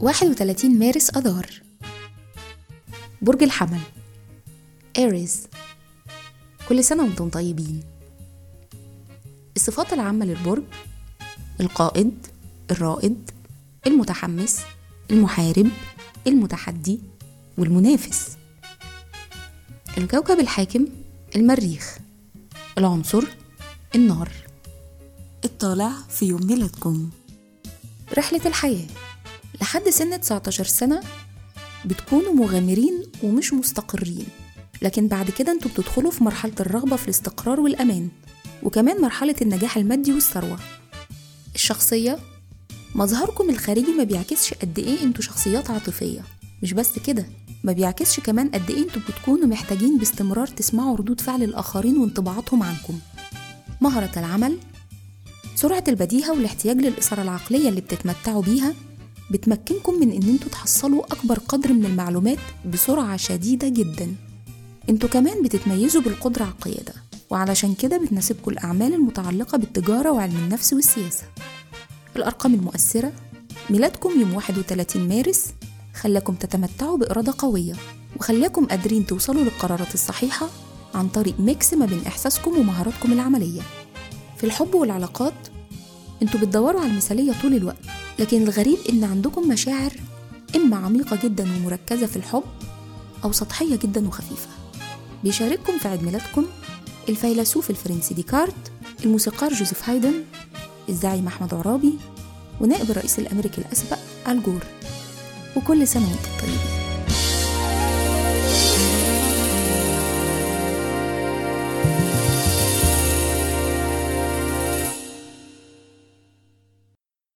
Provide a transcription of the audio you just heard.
31 مارس أذار. برج الحمل. إيريز كل سنة وأنتم طيبين. الصفات العامة للبرج القائد الرائد المتحمس المحارب المتحدي والمنافس. الكوكب الحاكم المريخ. العنصر النار. الطالع في يوم ميلادكم. رحلة الحياة. لحد سن 19 سنة بتكونوا مغامرين ومش مستقرين. لكن بعد كده أنتوا بتدخلوا في مرحلة الرغبة في الاستقرار والأمان وكمان مرحلة النجاح المادي والثروة. الشخصية مظهركم الخارجي ما بيعكسش قد إيه أنتوا شخصيات عاطفية. مش بس كده ما بيعكسش كمان قد إيه أنتوا بتكونوا محتاجين باستمرار تسمعوا ردود فعل الآخرين وانطباعاتهم عنكم. مهرة العمل سرعة البديهة والاحتياج للإثارة العقلية اللي بتتمتعوا بيها بتمكنكم من إن أنتوا تحصلوا أكبر قدر من المعلومات بسرعة شديدة جدا. أنتوا كمان بتتميزوا بالقدرة على القيادة وعلشان كده بتناسبكم الأعمال المتعلقة بالتجارة وعلم النفس والسياسة. الأرقام المؤثرة ميلادكم يوم 31 مارس خلاكم تتمتعوا بإرادة قوية وخلاكم قادرين توصلوا للقرارات الصحيحة عن طريق mix ما بين إحساسكم ومهاراتكم العملية. في الحب والعلاقات أنتوا بتدوروا على المثالية طول الوقت لكن الغريب إن عندكم مشاعر إما عميقة جدا ومركزة في الحب أو سطحية جدا وخفيفة. بيشارككم في عيد ميلادكم الفيلسوف الفرنسي ديكارت الموسيقار جوزيف هايدن الزعيم أحمد عرابي ونائب الرئيس الأمريكي الأسبق آل جور. وكل سنة وأنتم طيبين